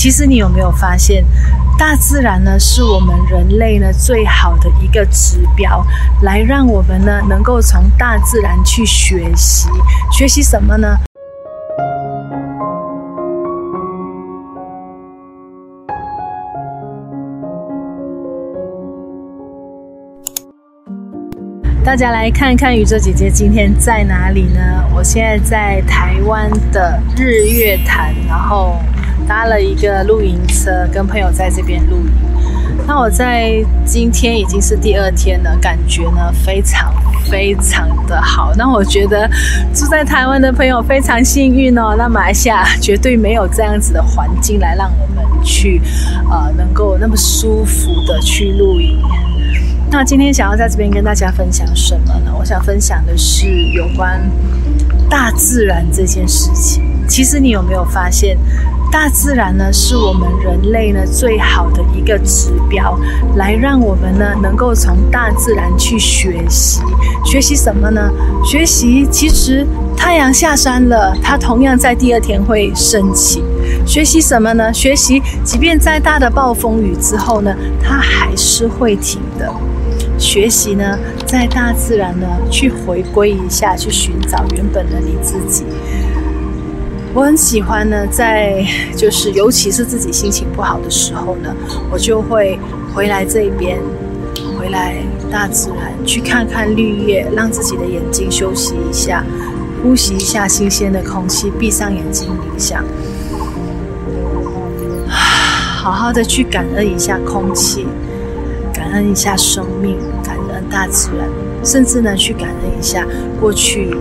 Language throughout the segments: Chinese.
其实你有没有发现，大自然呢是我们人类呢最好的一个指标，来让我们呢能够从大自然去学习。学习什么呢？大家来看一看宇宙姐姐今天在哪里呢？我现在在台湾的日月潭，然后搭了一个露营车，跟朋友在这边露营。那我在今天已经是第二天了，感觉呢非常非常的好。那我觉得住在台湾的朋友非常幸运哦。那马来西亚绝对没有这样子的环境来让我们去，呃，能够那么舒服的去露营。那今天想要在这边跟大家分享什么呢？我想分享的是有关大自然这件事情。其实你有没有发现，大自然呢是我们人类呢最好的一个指标，来让我们呢能够从大自然去学习。学习什么呢？学习其实太阳下山了，它同样在第二天会升起。学习什么呢？学习即便再大的暴风雨之后呢，它还是会停的。学习呢，在大自然呢，去回归一下，去寻找原本的你自己。我很喜欢呢，在就是尤其是自己心情不好的时候呢，我就会回来这边，回来大自然去看看绿叶，让自己的眼睛休息一下，呼吸一下新鲜的空气，闭上眼睛冥想，好好的去感恩一下空气。感恩一下生命，感恩大自然，甚至呢，去感恩一下过去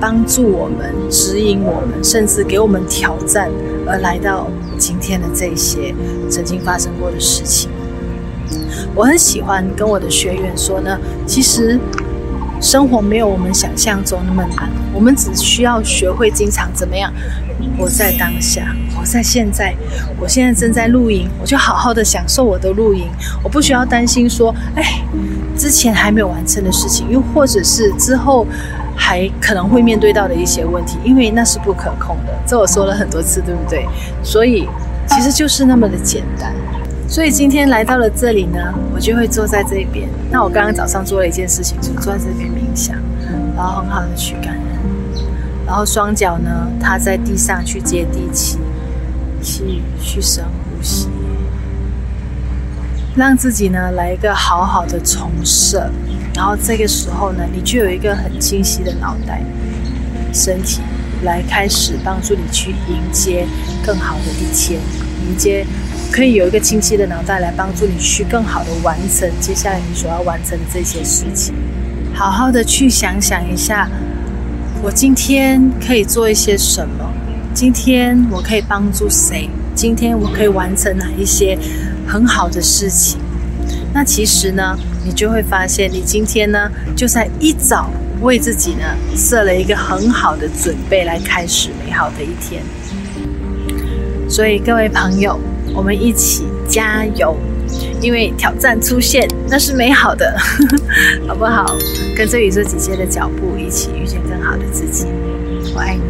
帮助我们、指引我们，甚至给我们挑战而来到今天的这些曾经发生过的事情。我很喜欢跟我的学员说呢，其实生活没有我们想象中那么难，我们只需要学会经常怎么样活在当下。活在现在，我现在正在露营，我就好好的享受我的露营，我不需要担心说，哎，之前还没有完成的事情，又或者是之后还可能会面对到的一些问题，因为那是不可控的。这我说了很多次，对不对？所以其实就是那么的简单。所以今天来到了这里呢，我就会坐在这边。那我刚刚早上做了一件事情，就坐在这边冥想，然后很好的去感恩，然后双脚呢踏在地上去接地气。去去深呼吸，让自己呢来一个好好的重设，然后这个时候呢，你就有一个很清晰的脑袋、身体来开始帮助你去迎接更好的一天，迎接可以有一个清晰的脑袋来帮助你去更好的完成接下来你所要完成的这些事情。好好的去想想一下，我今天可以做一些什么。今天我可以帮助谁？今天我可以完成哪一些很好的事情？那其实呢，你就会发现，你今天呢，就在一早为自己呢设了一个很好的准备，来开始美好的一天。所以各位朋友，我们一起加油，因为挑战出现，那是美好的，好不好？跟着宇宙姐姐的脚步，一起遇见更好的自己。我爱你。